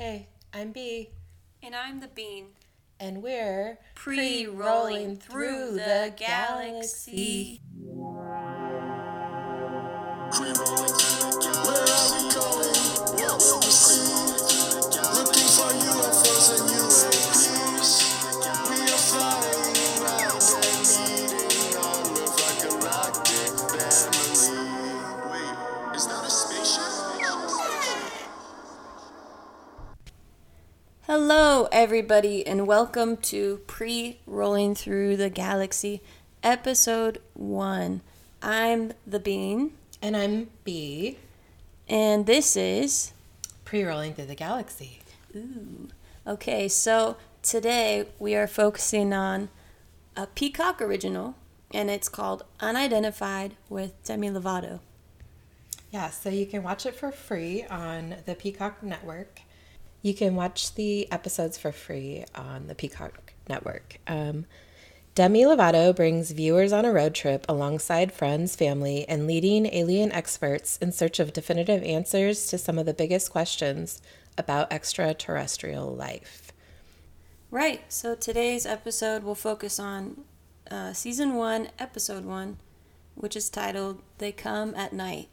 Hey, I'm Bee, And I'm the Bean. and we're Pre rolling through the galaxy. Looking everybody, and welcome to Pre Rolling Through the Galaxy, Episode 1. I'm the Bean, and I'm B, and this is. pre-rolling through the galaxy. Ooh. Okay, so today we are focusing on a Peacock original, and it's called Unidentified with Demi Lovato. Yeah, so you can watch it for free on the Peacock Network. You can watch the episodes for free on the Peacock Network. Um, Demi Lovato brings viewers on a road trip alongside friends, family, and leading alien experts in search of definitive answers to some of the biggest questions about extraterrestrial life. Right, so today's episode will focus on uh, season one, episode one, which is titled They Come at Night.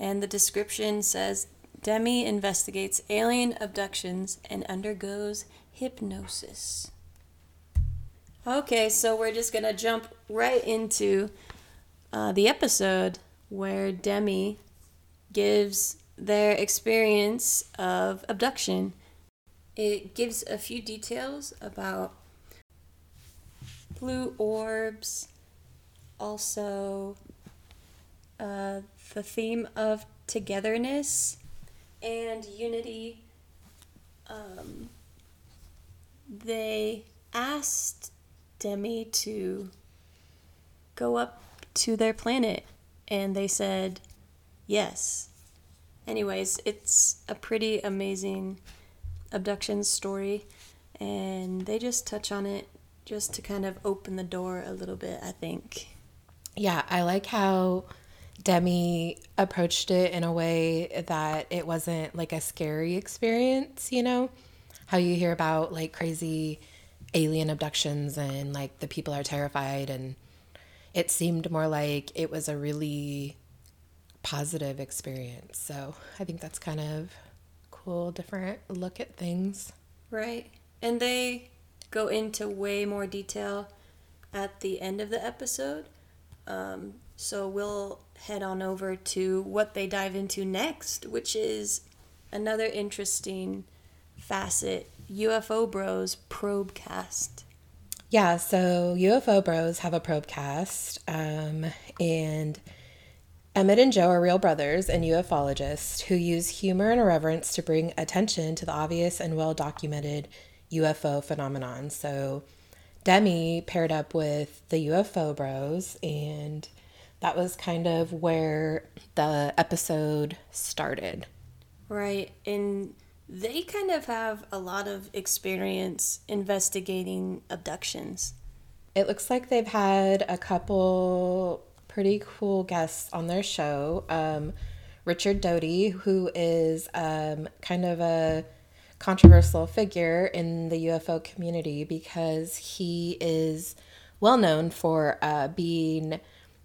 And the description says Demi investigates alien abductions and undergoes hypnosis. Okay, so we're just gonna jump right into uh, the episode where Demi gives their experience of abduction it gives a few details about blue orbs, also uh, the theme of togetherness and unity. Um, they asked Demi to go up to their planet, and they said yes. Anyways, it's a pretty amazing abduction story and they just touch on it just to kind of open the door a little bit i think Yeah, I like how Demi approached it in a way that it wasn't like a scary experience, you know? How you hear about like crazy alien abductions and like the people are terrified and it seemed more like it was a really positive experience. So, I think that's kind of cool different look at things. right and they go into way more detail at the end of the episode um, so we'll head on over to what they dive into next which is another interesting facet ufo bros probecast Yeah, so UFO Bros have a probecast, um, and Emmett and Joe are real brothers and ufologists who use humor and irreverence to bring attention to the obvious and well documented UFO phenomenon. So Demi paired up with the UFO Bros, and that was kind of where the episode started. Right. And they kind of have a lot of experience investigating abductions. It looks like they've had a couple pretty cool guests on their show. Um, Richard Doty, who is um, kind of a controversial figure in the UFO community because he is well known for uh, being,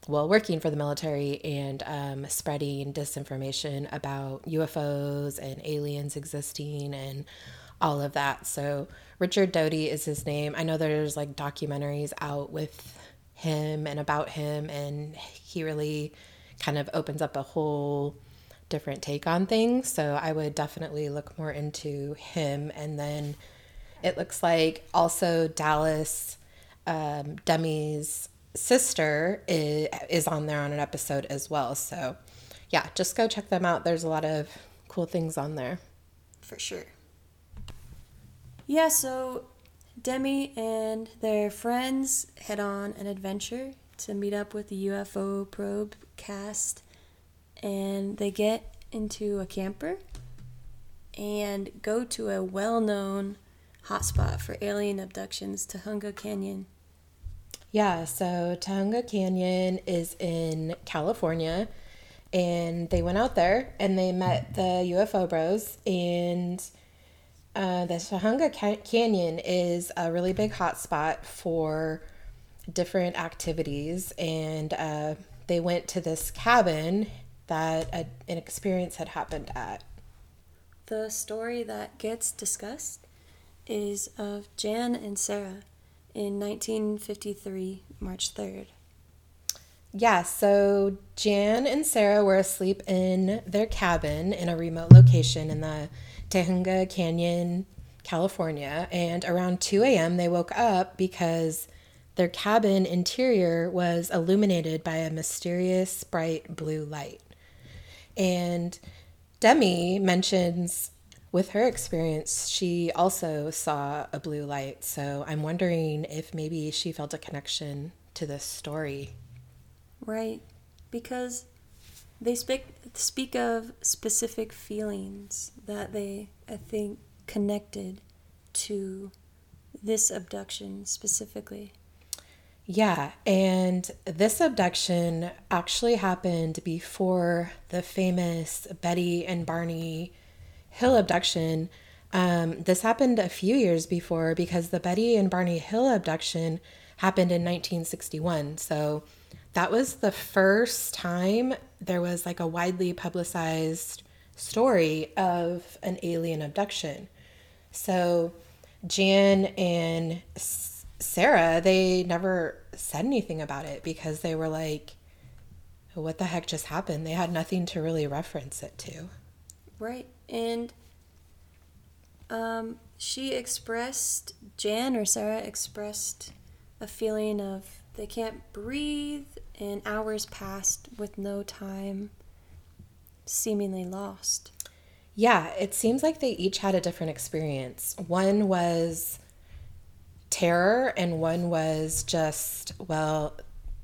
well, working for the military and um, spreading disinformation about UFOs and aliens existing and all of that. So Richard Doty is his name. I know there's like documentaries out with him and about him, and he really kind of opens up a whole different take on things. So I would definitely look more into him. And then it looks like also Dallas, um, Demi's sister, is, is on there on an episode as well. So yeah, just go check them out. There's a lot of cool things on there. For sure. Yeah, so Demi and their friends head on an adventure to meet up with the UFO probe cast and they get into a camper and go to a well-known hotspot for alien abductions, Tujunga Canyon. Yeah, so Tujunga Canyon is in California, and they went out there and they met the UFO bros, and Uh, the Tujunga Ca- Canyon is a really big hotspot for different activities, and uh, they went to this cabin that a, an experience had happened at. The story that gets discussed is of Jan and Sarah in 1953, March 3rd. Yeah, so Jan and Sarah were asleep in their cabin in a remote location in the Tujunga Canyon, California, and around 2 a.m. they woke up because their cabin interior was illuminated by a mysterious bright blue light. And Demi mentions with her experience, she also saw a blue light. So I'm wondering if maybe she felt a connection to this story. Right, because they speak speak of specific feelings that they I think connected to this abduction specifically. Yeah, and this abduction actually happened before the famous Betty and Barney Hill abduction. Um, this happened a few years before because the Betty and Barney Hill abduction happened in 1961. So that was the first time there was like a widely publicized story of an alien abduction. So Jan and Sarah, they never said anything about it because they were like, what the heck just happened? They had nothing to really reference it to. Right, and um, she expressed Jan or Sarah expressed a feeling of they can't breathe and hours passed with no time seemingly lost. Yeah, it seems like they each had a different experience. One was terror, and one was just, well,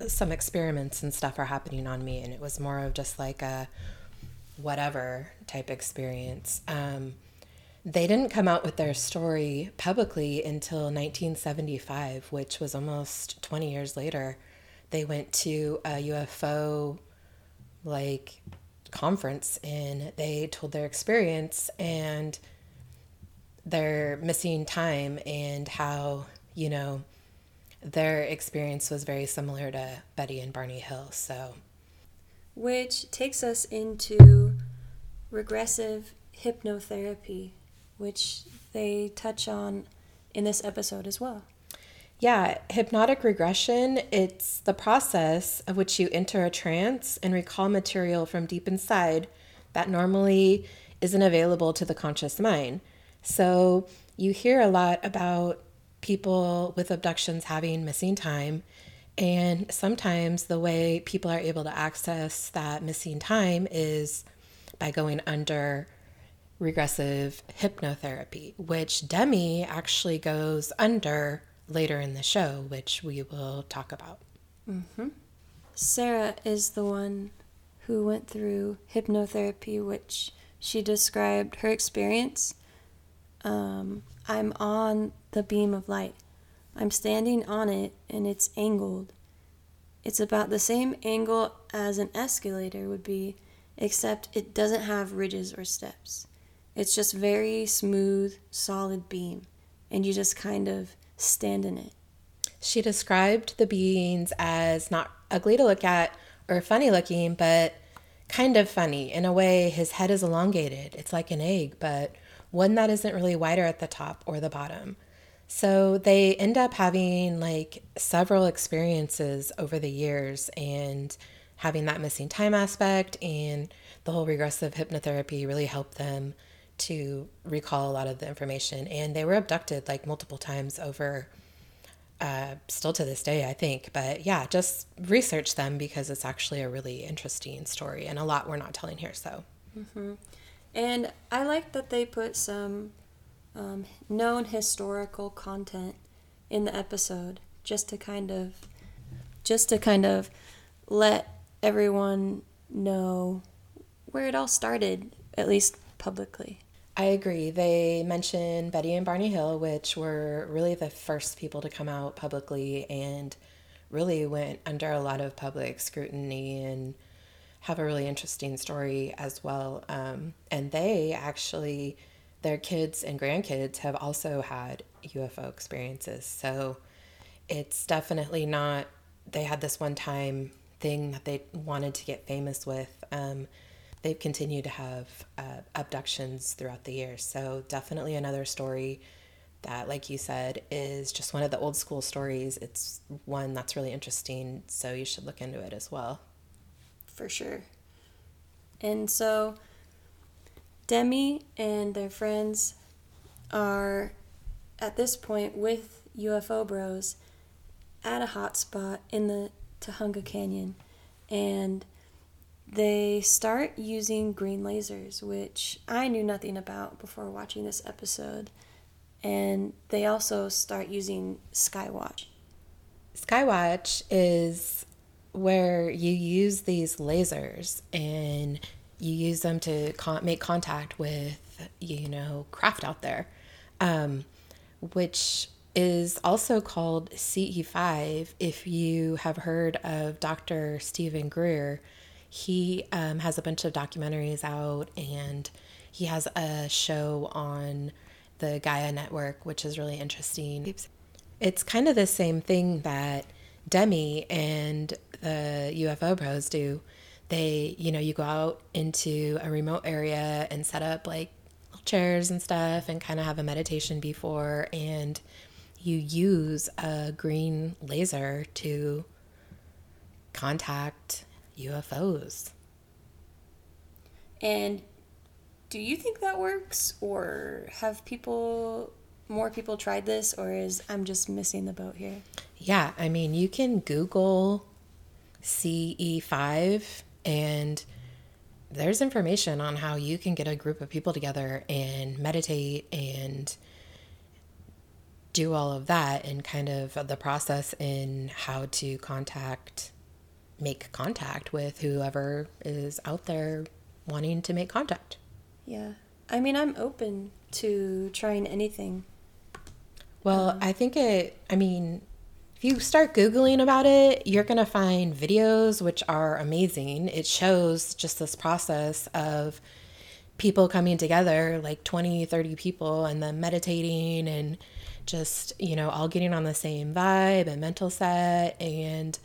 some experiments and stuff are happening on me. And it was more of just like a whatever type experience. Um, they didn't come out with their story publicly until 1975, which was almost 20 years later. They went to a UFO like conference and they told their experience and their missing time and how, you know, their experience was very similar to Betty and Barney Hill. So, which takes us into regressive hypnotherapy, which they touch on in this episode as well. Yeah, hypnotic regression, it's the process of which you enter a trance and recall material from deep inside that normally isn't available to the conscious mind. So, you hear a lot about people with abductions having missing time, and sometimes the way people are able to access that missing time is by going under regressive hypnotherapy, which Demi actually goes under later in the show, which we will talk about. Sarah is the one who went through hypnotherapy, which she described her experience. Um, I'm on the beam of light. I'm standing on it and it's angled. It's about the same angle as an escalator would be, except it doesn't have ridges or steps. It's just very smooth, solid beam, and you just kind of stand in it. She described the beings as not ugly to look at or funny looking, but kind of funny. In a way, his head is elongated. It's like an egg, but one that isn't really wider at the top or the bottom. So they end up having like several experiences over the years and having that missing time aspect and the whole regressive hypnotherapy really helped them to recall a lot of the information. And they were abducted like multiple times over uh, still to this day, I think. But yeah, just research them because it's actually a really interesting story and a lot we're not telling here. So And I like that they put some um, known historical content in the episode just to kind of just to kind of let everyone know where it all started, at least publicly. I agree. They mention Betty and Barney Hill, which were really the first people to come out publicly and really went under a lot of public scrutiny and have a really interesting story as well. Um, and they actually their kids and grandkids have also had UFO experiences. So it's definitely not, they had this one time thing that they wanted to get famous with. Um, they've continued to have uh, abductions throughout the years. So definitely another story that, like you said, is just one of the old school stories. It's one that's really interesting. So you should look into it as well. for sure. And so Demi and their friends are at this point with UFO Bros at a hot spot in the Tujunga Canyon and they start using green lasers, which I knew nothing about before watching this episode. And they also start using Skywatch. Skywatch is where you use these lasers and you use them to con- make contact with, you know, craft out there, um, which is also called CE5. If you have heard of Dr. Steven Greer, he um, has a bunch of documentaries out and he has a show on the Gaia Network, which is really interesting. It's kind of the same thing that Demi and the UFO Bros do. They, you know, you go out into a remote area and set up like chairs and stuff and kind of have a meditation before, and you use a green laser to contact UFOs. And do you think that works, or have people, more people tried this, or is I'm just missing the boat here? Yeah, I mean, you can Google CE5 and there's information on how you can get a group of people together and meditate and do all of that and kind of the process in how to contact make contact with whoever is out there wanting to make contact. Yeah. I mean, I'm open to trying anything. Well, um, I think it, I mean, if you start Googling about it, you're going to find videos which are amazing. It shows just this process of people coming together, like 20, 30 people, and then meditating and just, you know, all getting on the same vibe and mental set and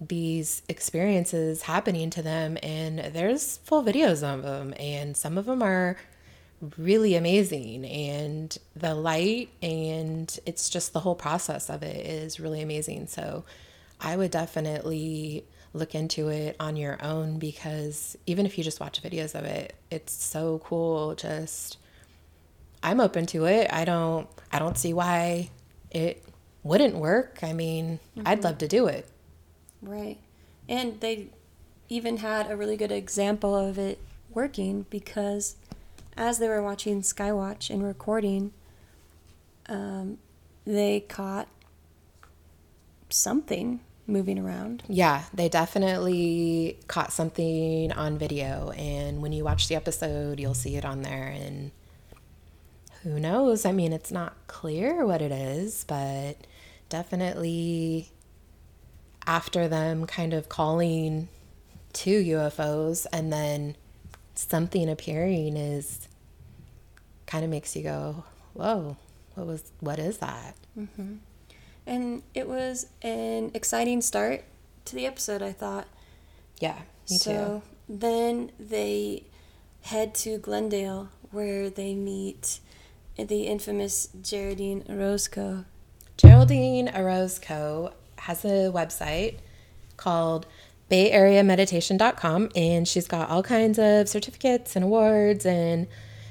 these experiences happening to them. And there's full videos of them, and some of them are really amazing and the light and it's just the whole process of it is really amazing so i would definitely look into it on your own because even if you just watch videos of it it's so cool just i'm open to it i don't i don't see why it wouldn't work i mean i'd love to do it Right. And they even had a really good example of it working because as they were watching Skywatch and recording, um, they caught something moving around. Yeah, they definitely caught something on video. And when you watch the episode, you'll see it on there. And who knows? I mean, it's not clear what it is, but definitely after them kind of calling to UFOs and then something appearing is kind of makes you go, whoa, what was, what is that? Mm-hmm. And it was an exciting start to the episode, I thought. Yeah, me so then they head to Glendale where they meet the infamous Geraldine Orozco. Geraldine Orozco has a website called bayareameditation.com and she's got all kinds of certificates and awards and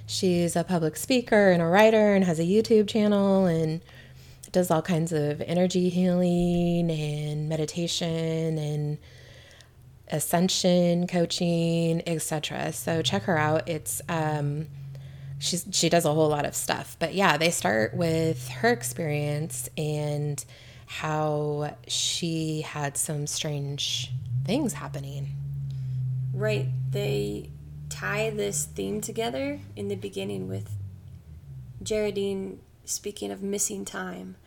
she's a public speaker and a writer and has a YouTube channel and does all kinds of energy healing and meditation and ascension coaching etc so check her out it's um she's she does a whole lot of stuff. But yeah they start with her experience and how she had some strange things happening. Right, they tie this theme together in the beginning with Geraldine speaking of missing time.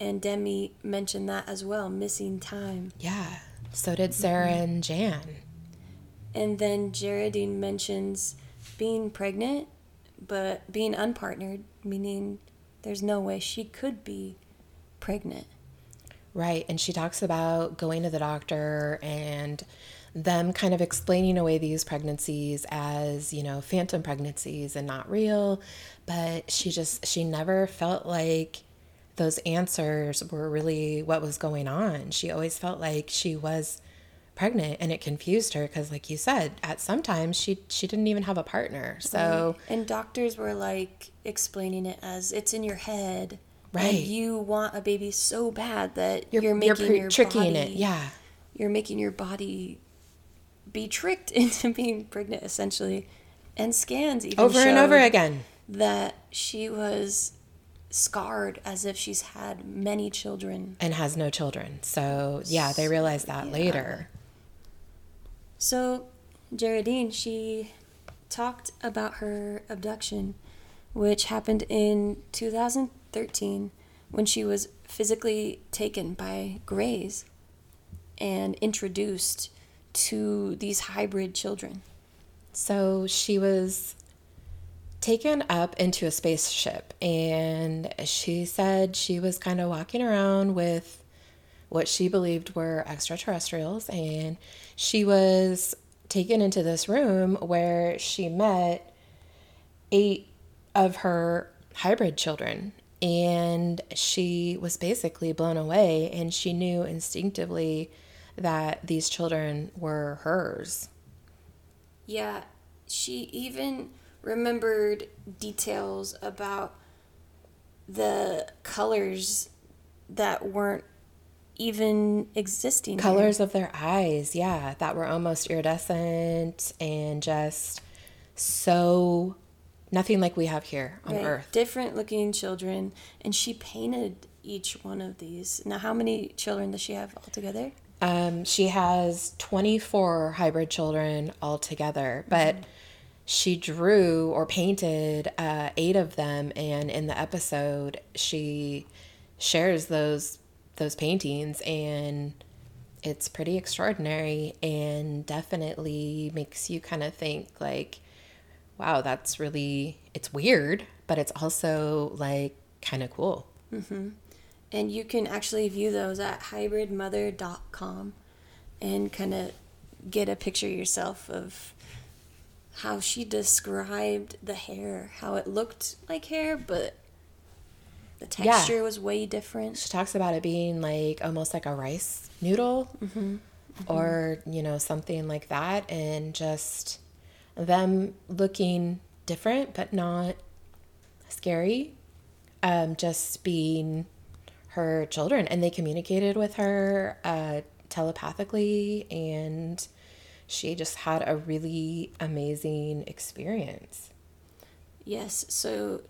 And Demi mentioned that as well, missing time. yeah. So did sarah mm-hmm. and jan. And then Geraldine mentions being pregnant, but being unpartnered, meaning there's no way she could be pregnant. Right. And she talks about going to the doctor and them kind of explaining away these pregnancies as, you know, phantom pregnancies and not real. But she just, she never felt like those answers were really what was going on. She always felt like she was pregnant and it confused her because like you said at sometimes she she didn't even have a partner so And doctors were like explaining it as it's in your head. Right. And you want a baby so bad that you're, you're, you're, making pre- your tricking body, it yeah You're making your body be tricked into being pregnant essentially. And scans even over and over again that she was scarred as if she's had many children. and has no children so yeah they realized that Yeah. later So, Geraldine, she talked about her abduction, which happened in 2013 when she was physically taken by Greys and introduced to these hybrid children. So she was taken up into a spaceship, and she said she was kind of walking around with what she believed were extraterrestrials, and she was taken into this room where she met eight of her hybrid children. And she was basically blown away, and she knew instinctively that these children were hers. Yeah, she even remembered details about the colors that weren't even existing. there. colors of their eyes yeah that were almost iridescent and just so nothing like we have here on Right, earth Different looking children, and she painted each one of these. Now, how many children does she have altogether? um, she has 24 hybrid children altogether but she drew or painted uh, eight of them and in the episode she shares those those paintings and it's pretty extraordinary and definitely makes you kind of think like wow that's really it's weird but it's also like kind of cool mm-hmm. And you can actually view those at hybridmother.com and kind of get a picture yourself of how she described the hair, how it looked like hair, but the Yeah. texture was way different. she talks about it being like almost like a rice noodle or you know something like that and just them looking different but not scary um, just being her children. And they communicated with her uh, telepathically and she just had a really amazing experience. Yes, so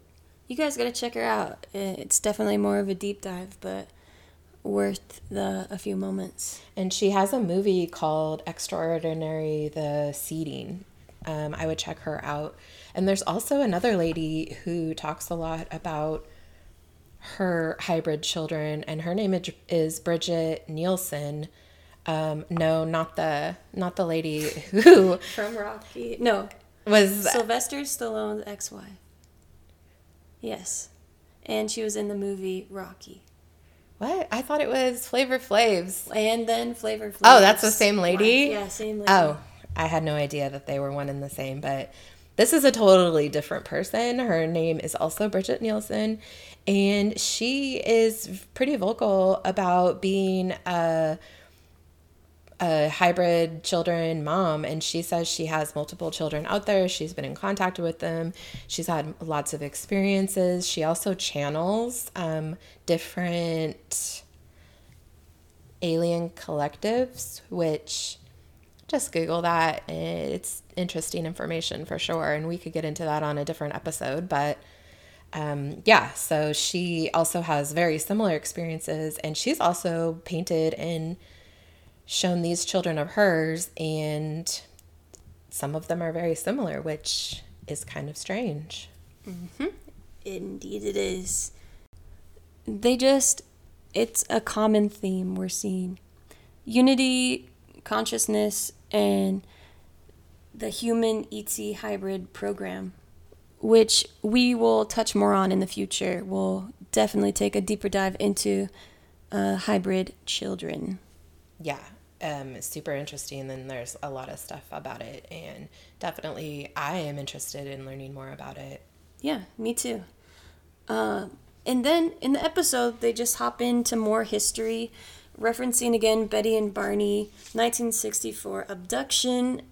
you guys got to check her out. It's definitely more of a deep dive, but worth the a few moments. And she has a movie called Extraordinary the Seeding. Um, I would check her out. And there's also another lady who talks a lot about her hybrid children, and her name is, is Bridget Nielsen. Um, no, not the not the lady who From Rocky. No, was Sylvester Stallone's ex-wife. Yes. And she was in the movie Rocky. what? I thought it was Flavor Flav's. And then Flavor Flav. Oh, that's the same lady? Yeah, same lady. Oh, I had no idea that they were one and the same, but this is a totally different person. Her name is also Bridget Nielsen, and she is pretty vocal about being a a hybrid children mom and she says she has multiple children out there. She's been in contact with them. She's had lots of experiences. She also channels um, different alien collectives which just google that. It's interesting information for sure and we could get into that on a different episode but um, yeah so she also has very similar experiences and she's also painted and shown these children of hers and some of them are very similar which is kind of strange Indeed it is. They just it's a common theme we're seeing. Unity, consciousness, and the human ETC hybrid program which we will touch more on in the future. We'll definitely take a deeper dive into uh, hybrid children. Yeah, um, super interesting. And there's a lot of stuff about it, and definitely I am interested in learning more about it. Yeah, me too. Uh, and then in the episode, they just hop into more history, referencing again Betty and Barney, 1964 abduction,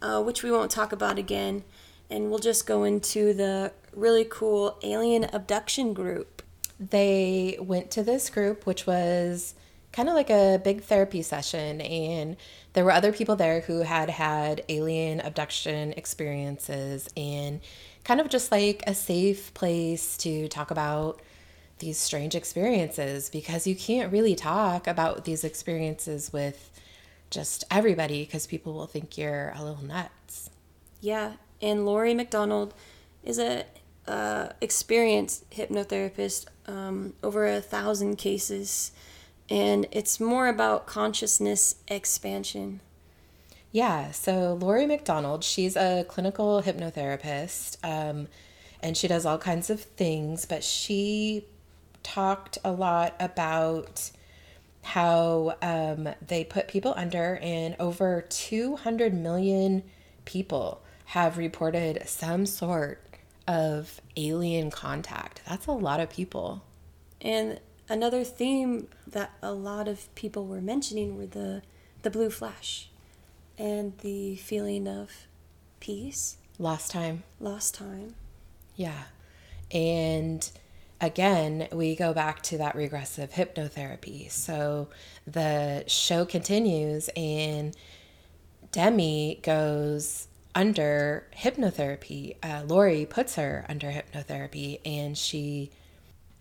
uh, which we won't talk about again. And we'll just go into the really cool alien abduction group. They went to this group, which was kind of like a big therapy session, and there were other people there who had had alien abduction experiences and kind of just like a safe place to talk about these strange experiences because you can't really talk about these experiences with just everybody because people will think you're a little nuts. Yeah, and Lori McDonald is a uh, experienced hypnotherapist, um, over a thousand cases, and it's more about consciousness expansion. Yeah, so Lori McDonald, she's a clinical hypnotherapist, um, and she does all kinds of things, but she talked a lot about how um, they put people under, and over 200 million people have reported some sort of alien contact. That's a lot of people. And another theme that a lot of people were mentioning were the the blue flash and the feeling of peace, lost time. lost time. Yeah. And again, we go back to that regressive hypnotherapy. So the show continues, and Demi goes under hypnotherapy. Uh, Lori puts her under hypnotherapy, and she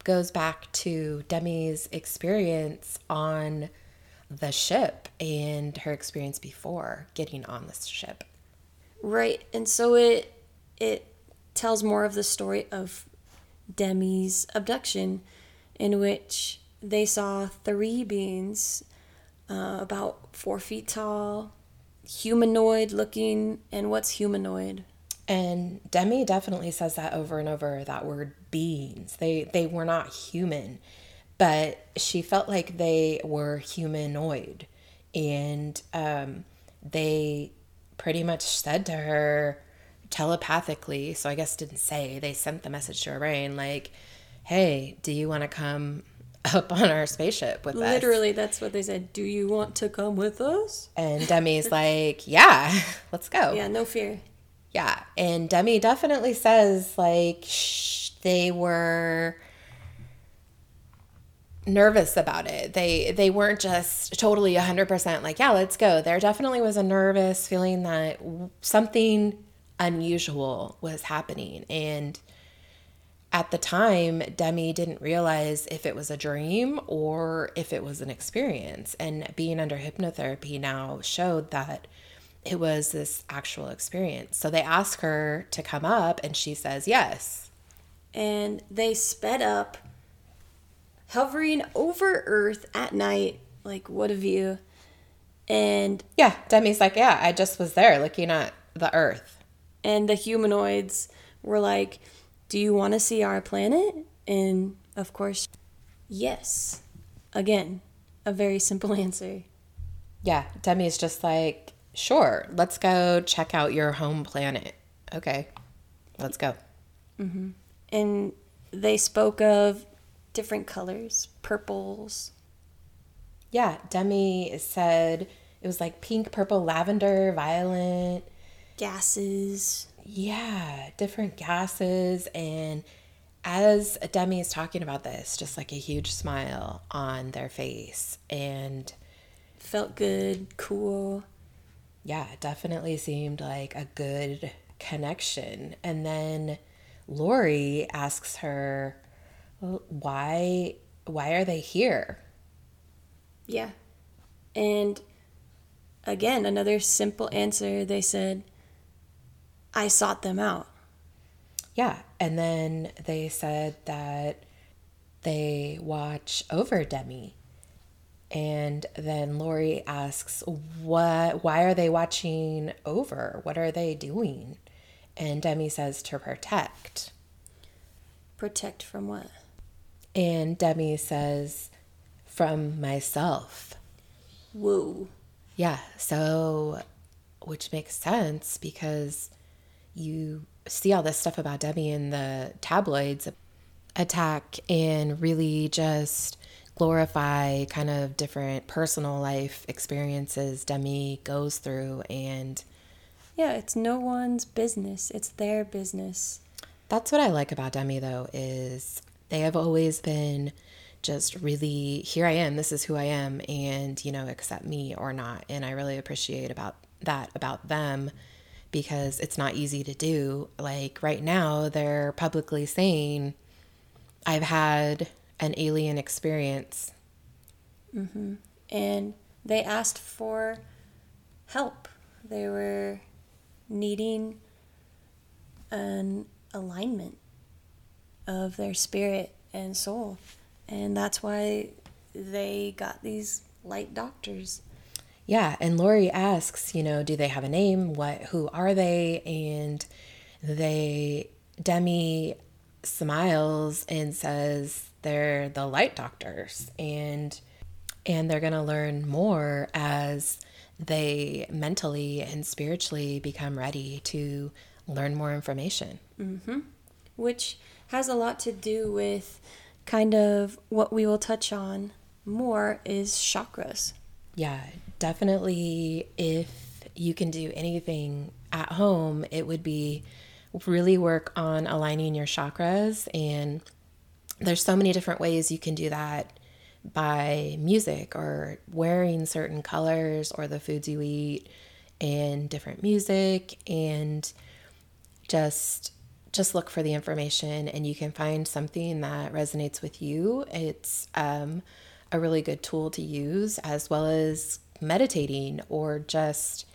goes back to Demi's experience on the ship and her experience before getting on the ship. Right, and so it it tells more of the story of Demi's abduction, in which they saw three beings, uh, about four feet tall, humanoid looking, and what's humanoid? And Demi definitely says that over and over that word beings. They they were not human, but she felt like they were humanoid. And um, they pretty much said to her telepathically, so I guess didn't say, they sent the message to her brain like, hey, do you want to come up on our spaceship with us? Literally, that's what they said. Do you want to come with us? And Demi's like, yeah, let's go. Yeah, no fear. Yeah, and Demi definitely says like they were nervous about it. They they weren't just totally 100% like, yeah, let's go. There definitely was a nervous feeling that something unusual was happening and at the time, Demi didn't realize if it was a dream or if it was an experience. And being under hypnotherapy now showed that it was this actual experience. So they ask her to come up, and she says yes. and they sped up, hovering over Earth at night. Like, what a view! And Yeah, Demi's like, yeah, I just was there looking at the earth. and the humanoids were like, "Do you want to see our planet?" And of course, yes. Again, a very simple answer. Yeah, Demi's just like, sure, let's go check out your home planet. Okay, let's go. Mm-hmm. And they spoke of different colors, purples. Yeah, Demi said it was like pink, purple, lavender, violet. gases. Yeah, different gases. And as Demi is talking about this, just like a huge smile on their face. And Felt good, cool. Yeah, it definitely seemed like a good connection. And then Lori asks her, why why are they here? Yeah. And again, another simple answer. They said, I sought them out. Yeah. And then they said that they watch over Demi. And then Lori asks, "What? Why are they watching over? What are they doing?" And Demi says to protect. Protect from what? And Demi says, from myself. Whoa. Yeah, so which makes sense because you see all this stuff about Demi in the tabloids attack and really just glorify kind of different personal life experiences Demi goes through and Yeah, it's no one's business. It's their business. That's what I like about Demi though is they have always been just really here I am, this is who I am and you know accept me or not and I really appreciate about that about them because it's not easy to do. Like right now they're publicly saying I've had an alien experience. Mm-hmm. And they asked for help. They were needing an alignment of their spirit and soul. And that's why they got these light doctors. Yeah, and Lori asks, you know, do they have a name? What who are they? And they Demi smiles and says they're the light doctors and and they're going to learn more as they mentally and spiritually become ready to learn more information. Mm-hmm. which has a lot to do with kind of what we will touch on more is chakras. Yeah, definitely. If you can do anything at home, it would be really work on aligning your chakras. And there's so many different ways you can do that by music or wearing certain colors or the foods you eat and different music and just just look for the information and you can find something that resonates with you. It's um, a really good tool to use as well as meditating or just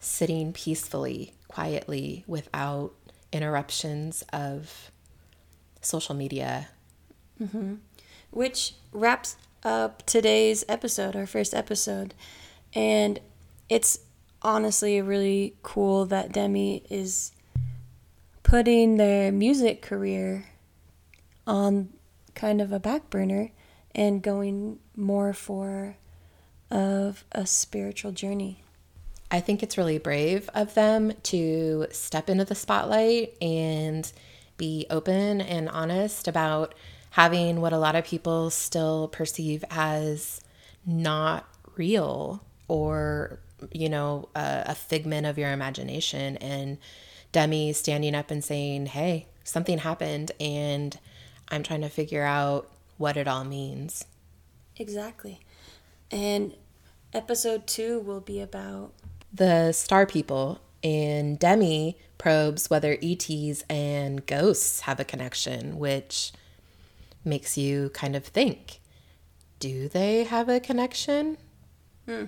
sitting peacefully quietly without interruptions of social media Mm-hmm. which wraps up today's episode, our first episode. And it's honestly really cool that Demi is putting their music career on kind of a back burner and going more for of a spiritual journey. I think it's really brave of them to step into the spotlight and be open and honest about having what a lot of people still perceive as not real or, you know, a, a figment of your imagination. And Demi standing up and saying, hey, something happened and I'm trying to figure out what it all means. Exactly. And episode 2 will be about the star people and Demi probes whether ETs and ghosts have a connection, which makes you kind of think do they have a connection? Hmm.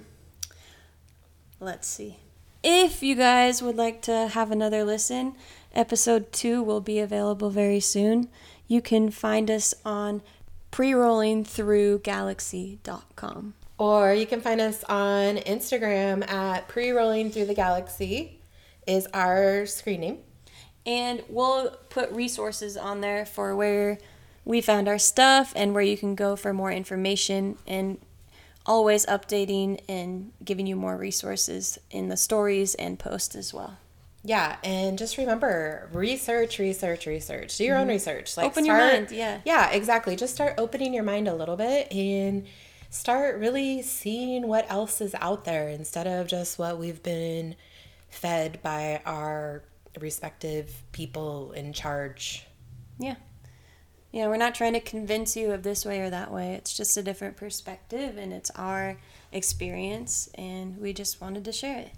Let's see. If you guys would like to have another listen, episode two will be available very soon. You can find us on prerollingthroughgalaxy.com. Or you can find us on Instagram at pre rolling through the galaxy, is our screen name. And we'll put resources on there for where we found our stuff and where you can go for more information and always updating and giving you more resources in the stories and posts as well. Yeah, and just remember research, research, research. Do your own research. Like Mm-hmm. Open your mind, yeah. Yeah, exactly. Just start opening your mind a little bit and start really seeing what else is out there instead of just what we've been fed by our respective people in charge. Yeah. Yeah, we're not trying to convince you of this way or that way. It's just a different perspective and it's our experience and we just wanted to share it.